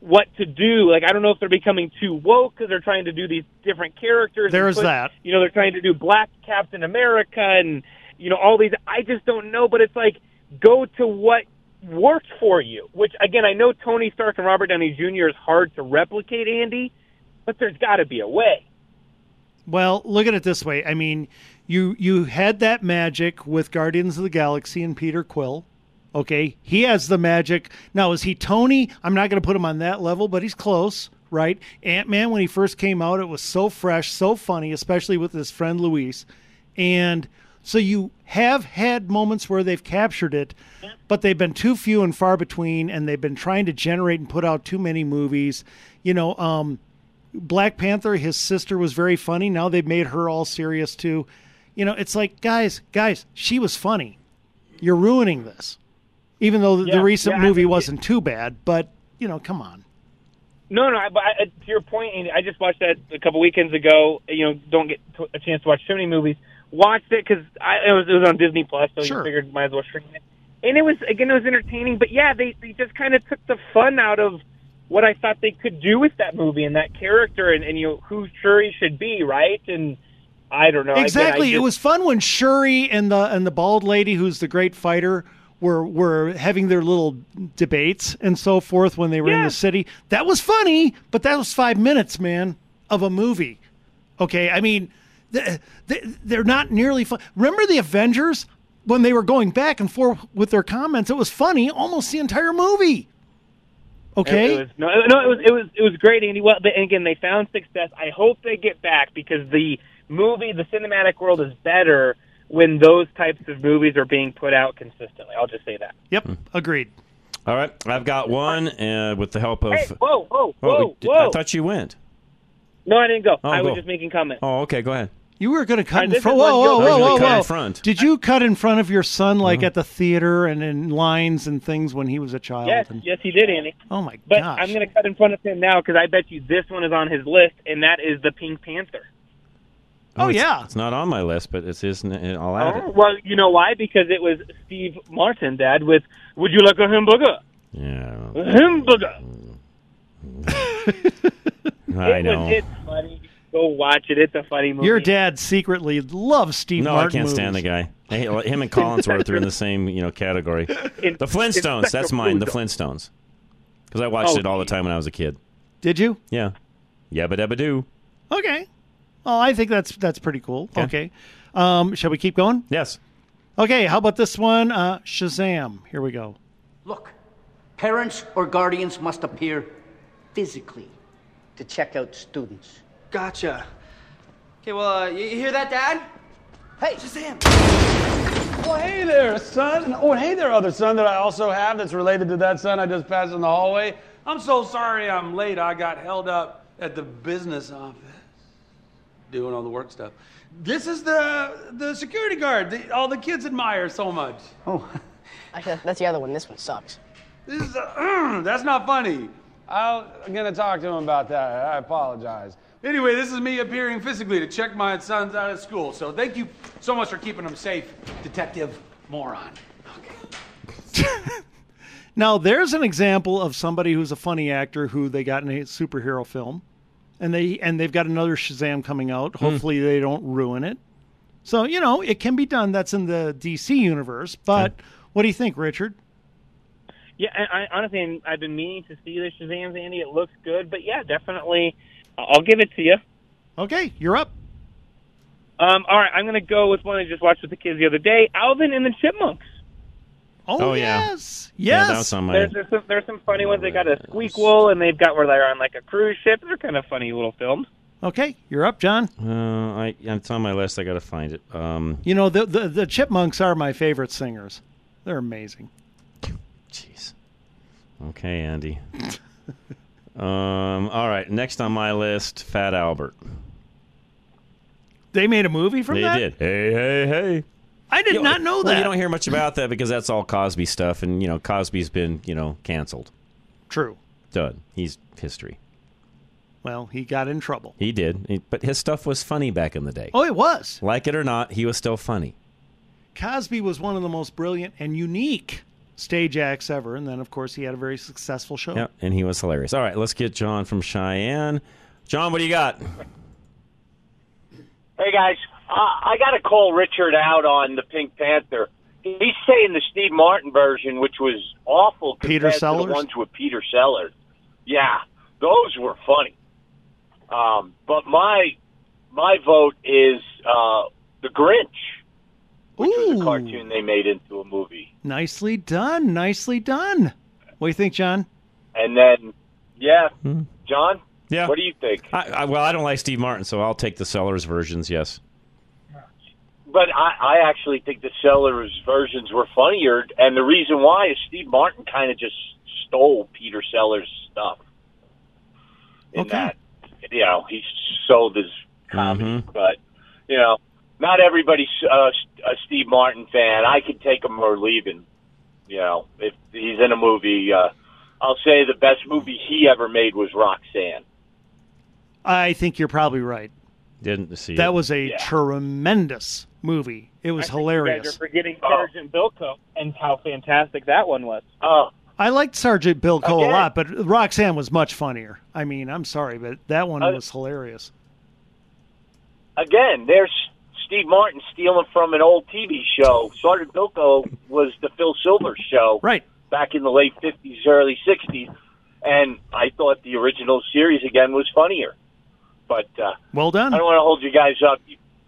what to do. Like I don't know if they're becoming too woke because they're trying to do these different characters. There's put- that. You know, they're trying to do Black Captain America and you know all these. I just don't know, but it's like go to what works for you. Which again, I know Tony Stark and Robert Downey Jr. is hard to replicate, Andy, but there's got to be a way. Well, look at it this way. I mean, you you had that magic with Guardians of the Galaxy and Peter Quill. Okay, he has the magic. Now, is he Tony? I'm not going to put him on that level, but he's close, right? Ant Man, when he first came out, it was so fresh, so funny, especially with his friend Luis. And so you have had moments where they've captured it, but they've been too few and far between, and they've been trying to generate and put out too many movies. You know, um, Black Panther, his sister was very funny. Now they've made her all serious too. You know, it's like, guys, guys, she was funny. You're ruining this. Even though the, Yeah, the recent yeah, movie think it- wasn't too bad, but you know, come on. No, no. I- But I, to your point, Andy, I just watched that a couple weekends ago. You know, don't get a chance to watch too many movies. Watched it because it was it was on Disney Plus, so Sure. you figured might as well stream it. And it was again, it was entertaining. But yeah, they they just kind of took the fun out of what I thought they could do with that movie and that character, and, and you know who Shuri should be, right? And I don't know Again, I Exactly. it was fun when Shuri and the and the bald lady who's the great fighter were were having their little debates and so forth when they were in the city. That was funny, but that was 5 minutes, man, of a movie. Okay? I mean, th- th- they're not nearly fun. Remember the Avengers when they were going back and forth with their comments? It was funny almost the entire movie. Okay? It was, no, no, it was it was it was great, Andy. Well, and again, they found success. I hope they get back because the movie, the cinematic world, is better when those types of movies are being put out consistently. I'll just say that. Yep, agreed. All right, I've got one uh, with the help of. Hey, whoa, whoa, Oh, whoa, did- whoa! I thought you went. no, I didn't go. Oh, I was just making comments. Oh, okay, go ahead. You were going to cut in front. Whoa, whoa, whoa, whoa, whoa! in front. Did you cut in front of your son, like uh-huh. at the theater and in lines and things when he was a child? Yes, And- yes, he did, Andy. oh my But gosh! I'm going to cut in front of him now because I bet you this one is on his list, and that is the Pink Panther. Oh, it's- yeah. it's not on my list, but it's his. I'll add Oh, it. well, you know why? Because it was Steve Martin, Dad, with "Would you like a hamburger?" Yeah, A hamburger. Mm. I it know. Was, it's funny. Go watch it. It's a funny movie. Your dad secretly loves Steve no, Martin I can't stand the guy. Hey, him and Collinsworth are in the same you know category. The Flintstones. That's mine. The Flintstones. Because I watched Oh, it all the time when I was a kid. Did you? Yeah. Yabba dabba doo. Okay. Well, I think that's that's pretty cool. Okay. Um, shall we keep going? Yes. Okay. How about this one? Uh, Shazam. Here we go. Look, parents or guardians must appear physically to check out students. Gotcha. Okay, well, uh, you, you hear that, Dad? Hey, Shazam! Well, hey there, son. Oh, and hey there, other son that I also have that's related to that son I just passed in the hallway. I'm so sorry I'm late. I got held up at the business office doing all the work stuff. This is the the security guard the, all the kids admire so much. Oh, Actually, that's the other one. This one sucks. This is uh, that's not funny. I'll, I'm gonna talk to him about that. I apologize. Anyway, this is me appearing physically to check my sons out of school. So thank you so much for keeping them safe, Detective Moron. Okay. Now, there's an example of somebody who's a funny actor who they got in a superhero film, and they and they've got another Shazam coming out. Hmm. Hopefully, they don't ruin it. So you know, it can be done. That's in the DC universe. But what do you think, Richard? Yeah, I, I honestly, I've been meaning to see the Shazams, Andy. It looks good, but yeah, definitely, I'll give it to you. Okay, you're up. Um, all right, I'm going to go with one I just watched with the kids the other day, Alvin and the Chipmunks. Oh, Oh, yeah. yes, Yeah, yes. that was on my. There's, there's, some, there's some funny ones. They got a squeakquel, and they've got where they're on like a cruise ship. They're kind of funny little films. Okay, you're up, John. Uh, I, it's on my list. I got to find it. Um, You know, the, the the Chipmunks are my favorite singers. They're amazing. Jeez. Okay, Andy. um. All right. Next on my list, Fat Albert. They made a movie from that? they that. did. Hey, hey, hey. I did You not know well, that. you don't hear much about that because that's all Cosby stuff, and you know Cosby's been you know canceled. True. Done. He's history. Well, he got in trouble. He did, He- but his stuff was funny back in the day. Oh, it was. Like it or not, he was still funny. Cosby was one of the most brilliant and unique stage acts ever, and then of course he had a very successful show. Yeah, and he was hilarious. All right, let's get John from Cheyenne. John, what do you got? Hey guys, uh, I got to call Richard out on the Pink Panther. He's saying the Steve Martin version, which was awful Peter compared to Sellers? the ones with Peter Sellers. Yeah, those were funny. Um, but my my vote is uh, the Grinch. Which was a cartoon they made into a movie. Nicely done. Nicely done. What do you think, John? And then, yeah, Hmm. John. Yeah. What do you think? I, I, well, I don't like Steve Martin, so I'll take the Sellers versions. Yes. But I, I actually think the Sellers versions were funnier, and the reason why is Steve Martin kind of just stole Peter Sellers' stuff. In that, you know, he sold his comedy, but you know, not everybody's uh, a Steve Martin fan. I could take him or leave him. You know, if he's in a movie, uh, I'll say the best movie he ever made was Roxanne. I think you're probably right. Didn't see That it. was a tremendous movie. It was hilarious. You guys hilarious. are forgetting Sergeant Bilko and how fantastic that one was. Oh, I liked Sergeant Bilko a lot, but Roxanne was much funnier. I mean, I'm sorry, but that one Uh, was hilarious. again, there's Steve Martin stealing from an old TV show. Sergeant Bilko was the Phil Silvers show, right? Back in the late '50s, early '60s, and I thought the original series again was funnier. But uh, Well done. I don't want to hold you guys up.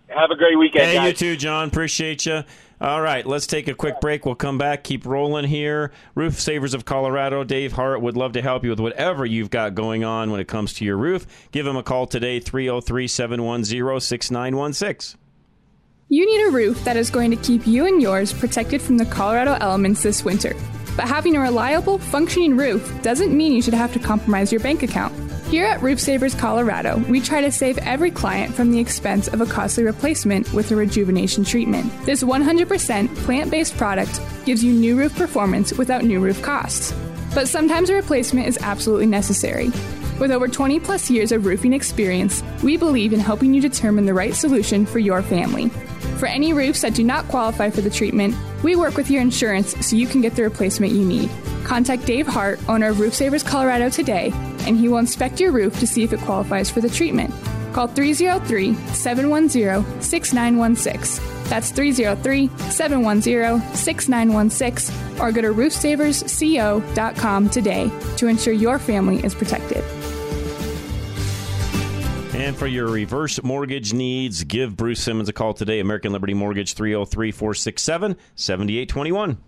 Have a great weekend, Hey, guys. you too, John. Appreciate you. All right, let's take a quick break. We'll come back, keep rolling here. Roof Savers of Colorado, Dave Hart would love to help you with whatever you've got going on when it comes to your roof. Give him a call today, 303 710 6916. You need a roof that is going to keep you and yours protected from the Colorado elements this winter. But having a reliable, functioning roof doesn't mean you should have to compromise your bank account. Here at Roof Savers Colorado, we try to save every client from the expense of a costly replacement with a rejuvenation treatment. This 100% plant based product gives you new roof performance without new roof costs. But sometimes a replacement is absolutely necessary. With over 20 plus years of roofing experience, we believe in helping you determine the right solution for your family. For any roofs that do not qualify for the treatment, we work with your insurance so you can get the replacement you need. Contact Dave Hart, owner of Roof Savers Colorado today, and he will inspect your roof to see if it qualifies for the treatment. Call 303 710 6916. That's 303 710 6916, or go to roofsaversco.com today to ensure your family is protected. And for your reverse mortgage needs, give Bruce Simmons a call today. American Liberty Mortgage 303 467 7821.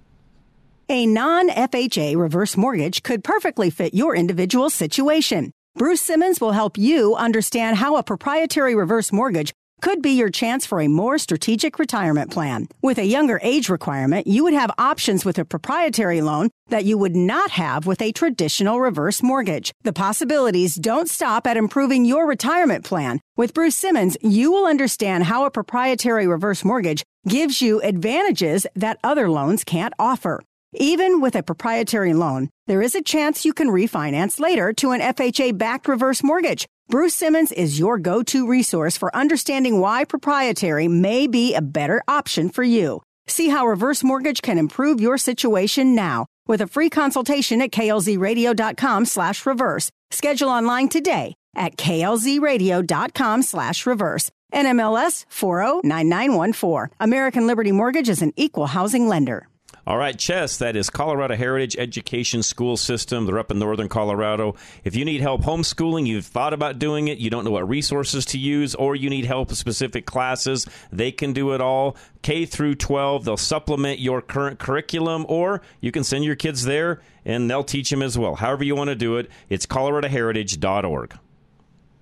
A non FHA reverse mortgage could perfectly fit your individual situation. Bruce Simmons will help you understand how a proprietary reverse mortgage could be your chance for a more strategic retirement plan. With a younger age requirement, you would have options with a proprietary loan that you would not have with a traditional reverse mortgage. The possibilities don't stop at improving your retirement plan. With Bruce Simmons, you will understand how a proprietary reverse mortgage gives you advantages that other loans can't offer. Even with a proprietary loan, there is a chance you can refinance later to an FHA backed reverse mortgage. Bruce Simmons is your go to resource for understanding why proprietary may be a better option for you. See how reverse mortgage can improve your situation now with a free consultation at klzradio.com slash reverse. Schedule online today at klzradio.com slash reverse. NMLS 409914. American Liberty Mortgage is an equal housing lender. All right, Chess, that is Colorado Heritage Education School System. They're up in northern Colorado. If you need help homeschooling, you've thought about doing it, you don't know what resources to use, or you need help with specific classes, they can do it all. K through 12, they'll supplement your current curriculum, or you can send your kids there and they'll teach them as well. However, you want to do it, it's coloradoheritage.org.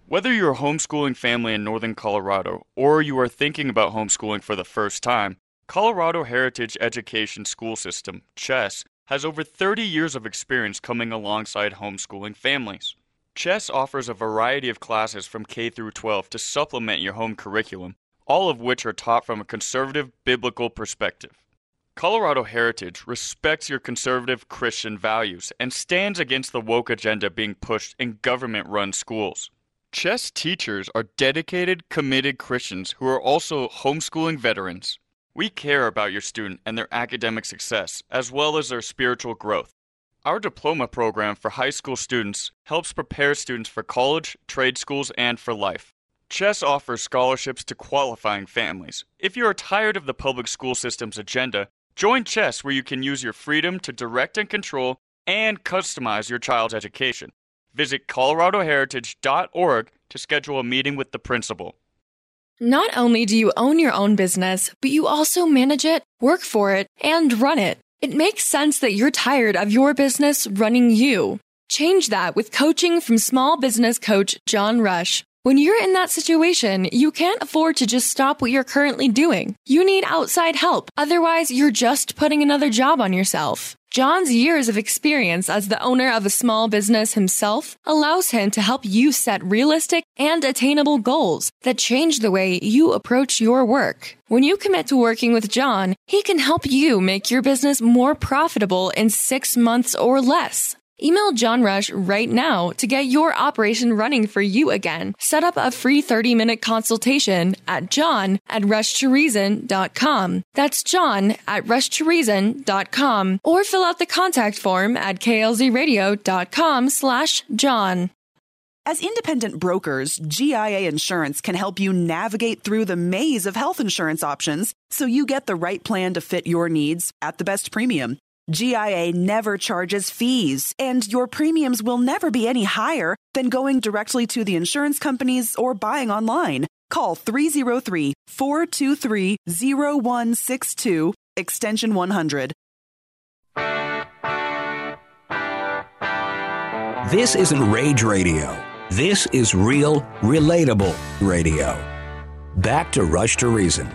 Whether you're a homeschooling family in northern Colorado or you are thinking about homeschooling for the first time, Colorado Heritage Education School System, CHESS, has over 30 years of experience coming alongside homeschooling families. CHESS offers a variety of classes from K through 12 to supplement your home curriculum, all of which are taught from a conservative biblical perspective. Colorado Heritage respects your conservative Christian values and stands against the woke agenda being pushed in government run schools. Chess teachers are dedicated, committed Christians who are also homeschooling veterans. We care about your student and their academic success, as well as their spiritual growth. Our diploma program for high school students helps prepare students for college, trade schools, and for life. Chess offers scholarships to qualifying families. If you are tired of the public school system's agenda, join Chess where you can use your freedom to direct and control and customize your child's education. Visit coloradoheritage.org to schedule a meeting with the principal. Not only do you own your own business, but you also manage it, work for it, and run it. It makes sense that you're tired of your business running you. Change that with coaching from small business coach John Rush. When you're in that situation, you can't afford to just stop what you're currently doing. You need outside help. Otherwise, you're just putting another job on yourself. John's years of experience as the owner of a small business himself allows him to help you set realistic and attainable goals that change the way you approach your work. When you commit to working with John, he can help you make your business more profitable in six months or less. Email John Rush right now to get your operation running for you again. Set up a free 30 minute consultation at john at rushtoreason.com. That's john at rushtoreason.com or fill out the contact form at klzradio.com slash john. As independent brokers, GIA Insurance can help you navigate through the maze of health insurance options so you get the right plan to fit your needs at the best premium. GIA never charges fees, and your premiums will never be any higher than going directly to the insurance companies or buying online. Call 303 423 0162, extension 100. This isn't rage radio. This is real, relatable radio. Back to Rush to Reason.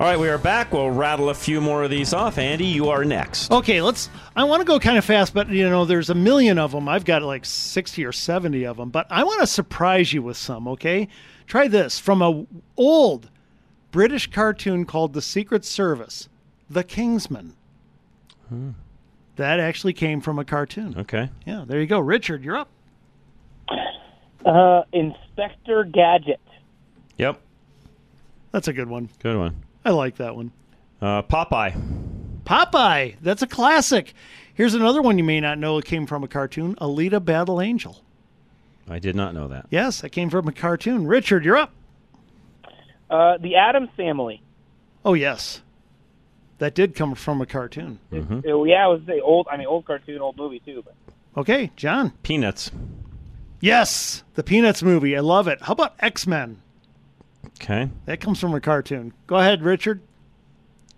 All right, we are back. We'll rattle a few more of these off. Andy, you are next. Okay, let's. I want to go kind of fast, but you know, there's a million of them. I've got like 60 or 70 of them, but I want to surprise you with some, okay? Try this from a old British cartoon called The Secret Service, The Kingsman. Hmm. That actually came from a cartoon. Okay. Yeah, there you go. Richard, you're up. Uh, Inspector Gadget. Yep. That's a good one. Good one. I like that one. Uh, Popeye. Popeye. That's a classic. Here's another one you may not know. It came from a cartoon. Alita Battle Angel. I did not know that. Yes, that came from a cartoon. Richard, you're up. Uh, the Addams Family. Oh yes, that did come from a cartoon. Mm-hmm. Oh, yeah, it was the old. I mean, old cartoon, old movie too. But Okay, John. Peanuts. Yes, the Peanuts movie. I love it. How about X Men? Okay. That comes from a cartoon. Go ahead, Richard.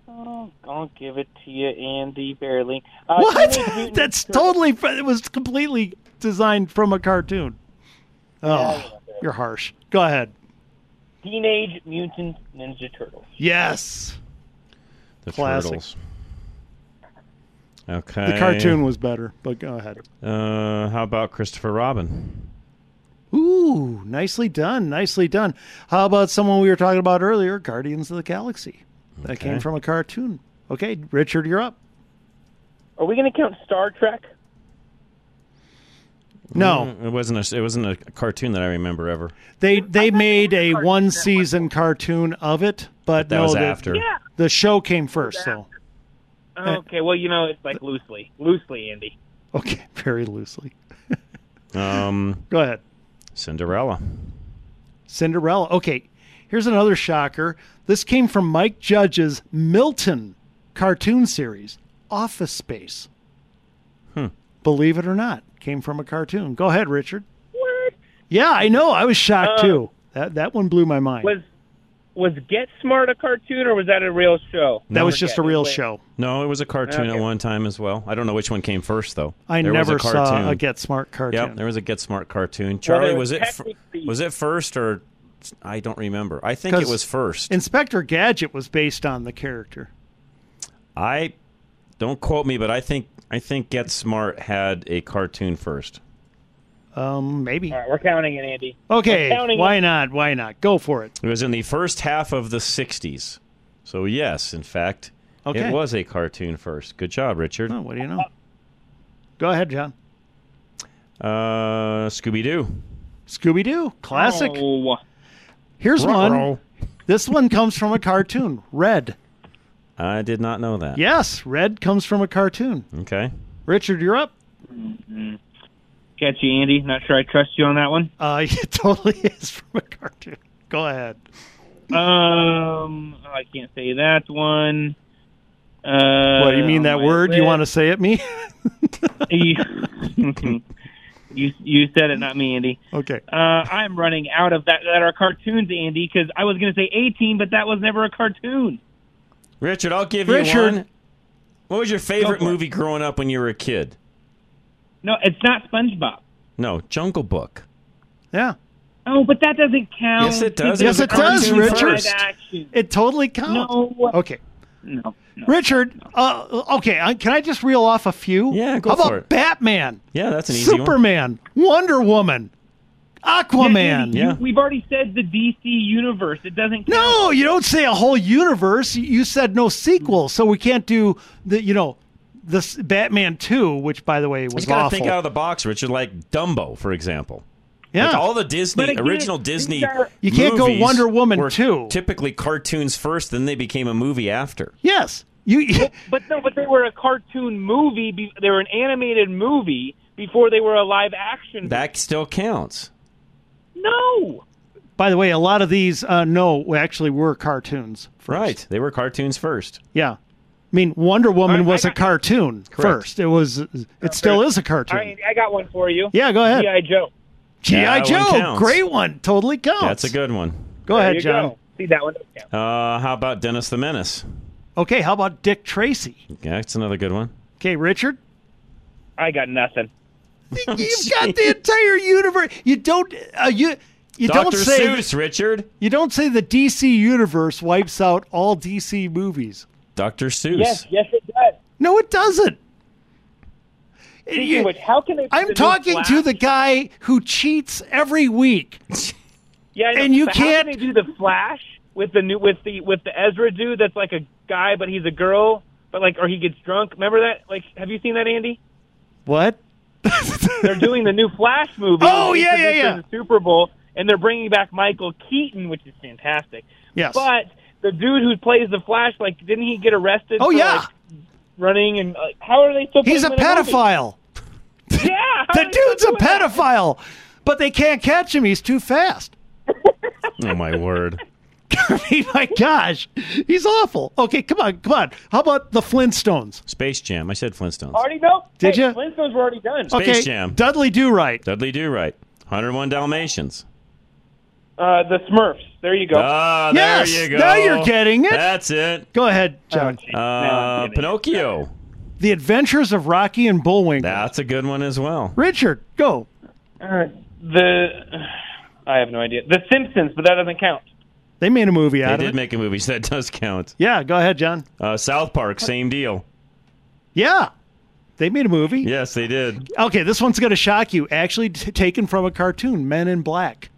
oh, I'll give it to you, Andy. Barely. Uh, what? That's totally. It was completely designed from a cartoon. Oh, you're harsh. Go ahead. Teenage Mutant Ninja Turtles. Yes. The Classic. Turtles. Okay. The cartoon was better, but go ahead. Uh, how about Christopher Robin? Ooh, nicely done. Nicely done. How about someone we were talking about earlier, Guardians of the Galaxy? That Okay. came from a cartoon. Okay, Richard, you're up. Are we going to count Star Trek? No. Mm, it wasn't. A, it wasn't a cartoon that I remember ever. They they made a one season cartoon of it, but That no, was the, after. Yeah. the show came first. So Okay, well, you know, it's like loosely, loosely, Andy. okay, very loosely. Um, Go ahead. Cinderella. Cinderella. Okay, here's another shocker. This came from Mike Judge's Milton cartoon series, Office Space. Hmm. Believe it or not, came from a cartoon. Go ahead, Richard. What? Yeah, I know. I was shocked Uh, too. That that one blew my mind. Was was Get Smart a cartoon or was that a real show? that was just a real Wait. show. No, it was a cartoon at one time as well. I don't know which one came first though. I There was never a cartoon. saw a Get Smart cartoon. Yep, there was a Get Smart cartoon. Charlie, there was was it? F- was it first or? I don't remember. I think it was first. Inspector Gadget was based on the character. I don't quote me, but I think I think Get Smart had a cartoon first. Um, maybe. All right, we're counting it, Andy. Okay, why it. not? Why not? Go for it. It was in the first half of the '60s. So yes, in fact, Okay. it was a cartoon first. Good job, Richard. Oh, what do you know? Go ahead, John. Uh, Scooby Doo. Scooby Doo, classic. Oh, Here's Ruh-roh. one. This one comes from a cartoon. Red. I did not know that. Yes, Red comes from a cartoon. Okay. Richard, you're up. mm-hmm. Catch you, Andy. Not sure I trust you on that one. Uh, it totally is from a cartoon. Go ahead. Um, I can't say that one. Uh, what do you mean that on my word? You want to say it me? You you said it, not me, Andy. Okay. Uh, I'm running out of that that are cartoons, Andy, because I was going to say 18, but that was never a cartoon. Richard, I'll give Richard. you one. What was your favorite Go for it. movie growing up when you were a kid? No, it's not SpongeBob. No, Jungle Book. Yeah. Oh, but that doesn't count. Yes, it does. Yes, was it does, Richard. first. Live action. It totally counts. No. Okay. No. Richard, uh, okay, uh, can I just reel off a few? Yeah, go How about for it. Batman? Yeah, that's an easy one. Superman, Wonder Woman, Aquaman. You- We've already said the DC universe. It doesn't. Count. No, you don't say a whole universe. You- You said no sequel, so we can't do the you know this Batman two, which by the way was You got to awful. think out of the box, Richard. Like Dumbo, for example. Yeah. Like all the Disney again, original Disney. are- You can't go Wonder Woman 2. Typically cartoons first, then they became a movie after. yes, you. But no, but they were a cartoon movie. They were an animated movie before they were a live action. Movie. That still counts. No. By the way, a lot of these uh, no actually were cartoons. First. Right. They were cartoons first. Yeah, I mean Wonder Woman was a cartoon Correct. first. It was. It still is a cartoon. All right, I got one for you. Yeah, go ahead. GI Joe. GI That Joe, counts. great one, totally counts. That's a good one. Go There ahead, you John. go. See that one? doesn't. Uh, how about Dennis the Menace? Okay, how about Dick Tracy? Yeah, that's another good one. Okay, Richard. I got nothing. You've got the entire universe. You don't. Uh, you. You Dr. don't say. Seuss, Richard. You don't say the DC universe wipes out all DC movies. Dr. Seuss. Yes, yes, it does. No, it doesn't. Speaking of which, how can they? I'm the talking to the guy who cheats every week. Yeah, and you but can't- can they do the Flash with the new with the with the Ezra dude? That's like a guy, but he's a girl. But like, or he gets drunk. Remember that? Like, have you seen that, Andy? What? they're doing the new Flash movie. Oh, yeah, yeah, yeah. The Super Bowl, and they're bringing back Michael Keaton, which is fantastic. Yes. But the dude who plays the Flash, like, didn't he get arrested? Oh for, yeah, like, running and uh, how are they still? he's a putting him in movie? pedophile. Yeah, The are they still dude's a doing that? pedophile, but they can't catch him. He's too fast. Oh, my word. I mean, my gosh, he's awful. Okay, come on, come on. How about the Flintstones? Space Jam. I said Flintstones. Already know? Did hey, ya? Flintstones were already done. Space okay, Jam. Dudley Do Right. Dudley Do Right. 101 Dalmatians. Uh, the Smurfs. There you go. Ah, Yes, there you go. now you're getting it. That's it. Go ahead, John. Uh, Pinocchio. the Adventures of Rocky and Bullwinkle. That's a good one as well. Richard, go. Uh, the I have no idea. The Simpsons, but that doesn't count. They made a movie They out of did make a movie, so that does count. yeah, go ahead, John. Uh, South Park, same deal. Yeah, they made a movie. Yes, they did. Okay, this one's going to shock you. Actually, t- taken from a cartoon, Men in Black.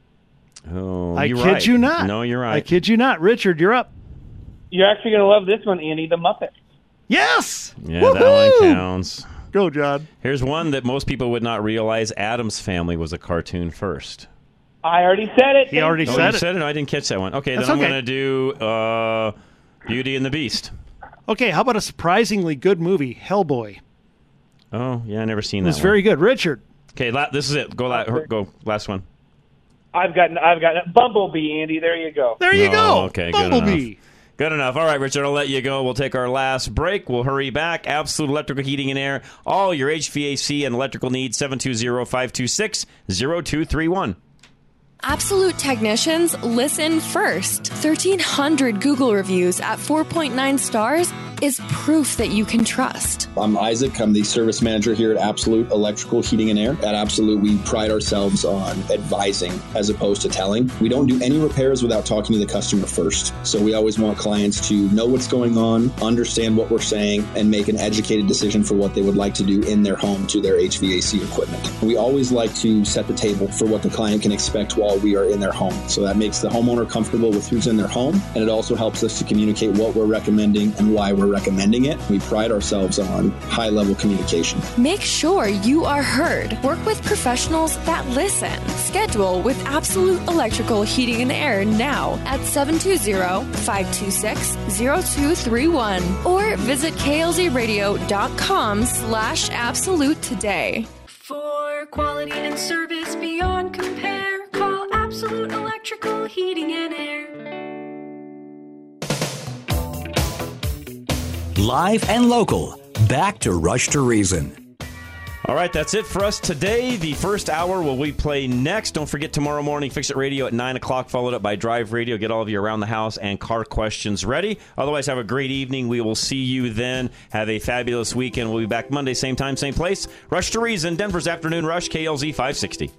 Oh, I you're kid right. you not. No, you're right. I kid you not. Richard, you're up. You're actually gonna love this one, Andy. The Muppets. Yes. Yeah, that one counts. Go, John. Here's one that most people would not realize. Addams Family was a cartoon first. I already said it. He already oh, said you it. said it. No, I didn't catch that one. Okay, That's then I'm okay. going to do uh, Beauty and the Beast. Okay, how about a surprisingly good movie, Hellboy? Oh, yeah, I never seen It that. was one. very good. Richard. Okay, la- this is it. Go, la- go, last one. I've got I've got Bumblebee, Andy. There you go. There you Oh, go. Okay, good enough. Good enough. All right, Richard, I'll let you go. We'll take our last break. We'll hurry back. Absolute Electrical Heating and Air. All your HVAC and electrical needs. 720-526-0231. Absolute technicians listen first. 1,300 Google reviews at 4.9 stars is proof that you can trust. I'm Isaac. I'm the service manager here at Absolute Electrical Heating and Air. At Absolute, we pride ourselves on advising as opposed to telling. We don't do any repairs without talking to the customer first. So we always want clients to know what's going on, understand what we're saying, and make an educated decision for what they would like to do in their home to their HVAC equipment. We always like to set the table for what the client can expect while we are in their home. So that makes the homeowner comfortable with who's in their home, and it also helps us to communicate what we're recommending and why we're recommending it. We pride ourselves on high level communication. Make sure you are heard. Work with professionals that listen. Schedule with Absolute Electrical Heating and Air now at 720-526-0231 or visit klzradio.com slash absolute today. For quality and service beyond compare, call Absolute Electrical Heating and Air. Live and local. Back to Rush to Reason. All right, that's it for us today. The first hour will we play next. Don't forget tomorrow morning, Fix It Radio at 9 o'clock, followed up by Drive Radio. Get all of you around the house and car questions ready. Otherwise, have a great evening. We will see you then. Have a fabulous weekend. We'll be back Monday, same time, same place. Rush to Reason, Denver's Afternoon Rush, KLZ 560.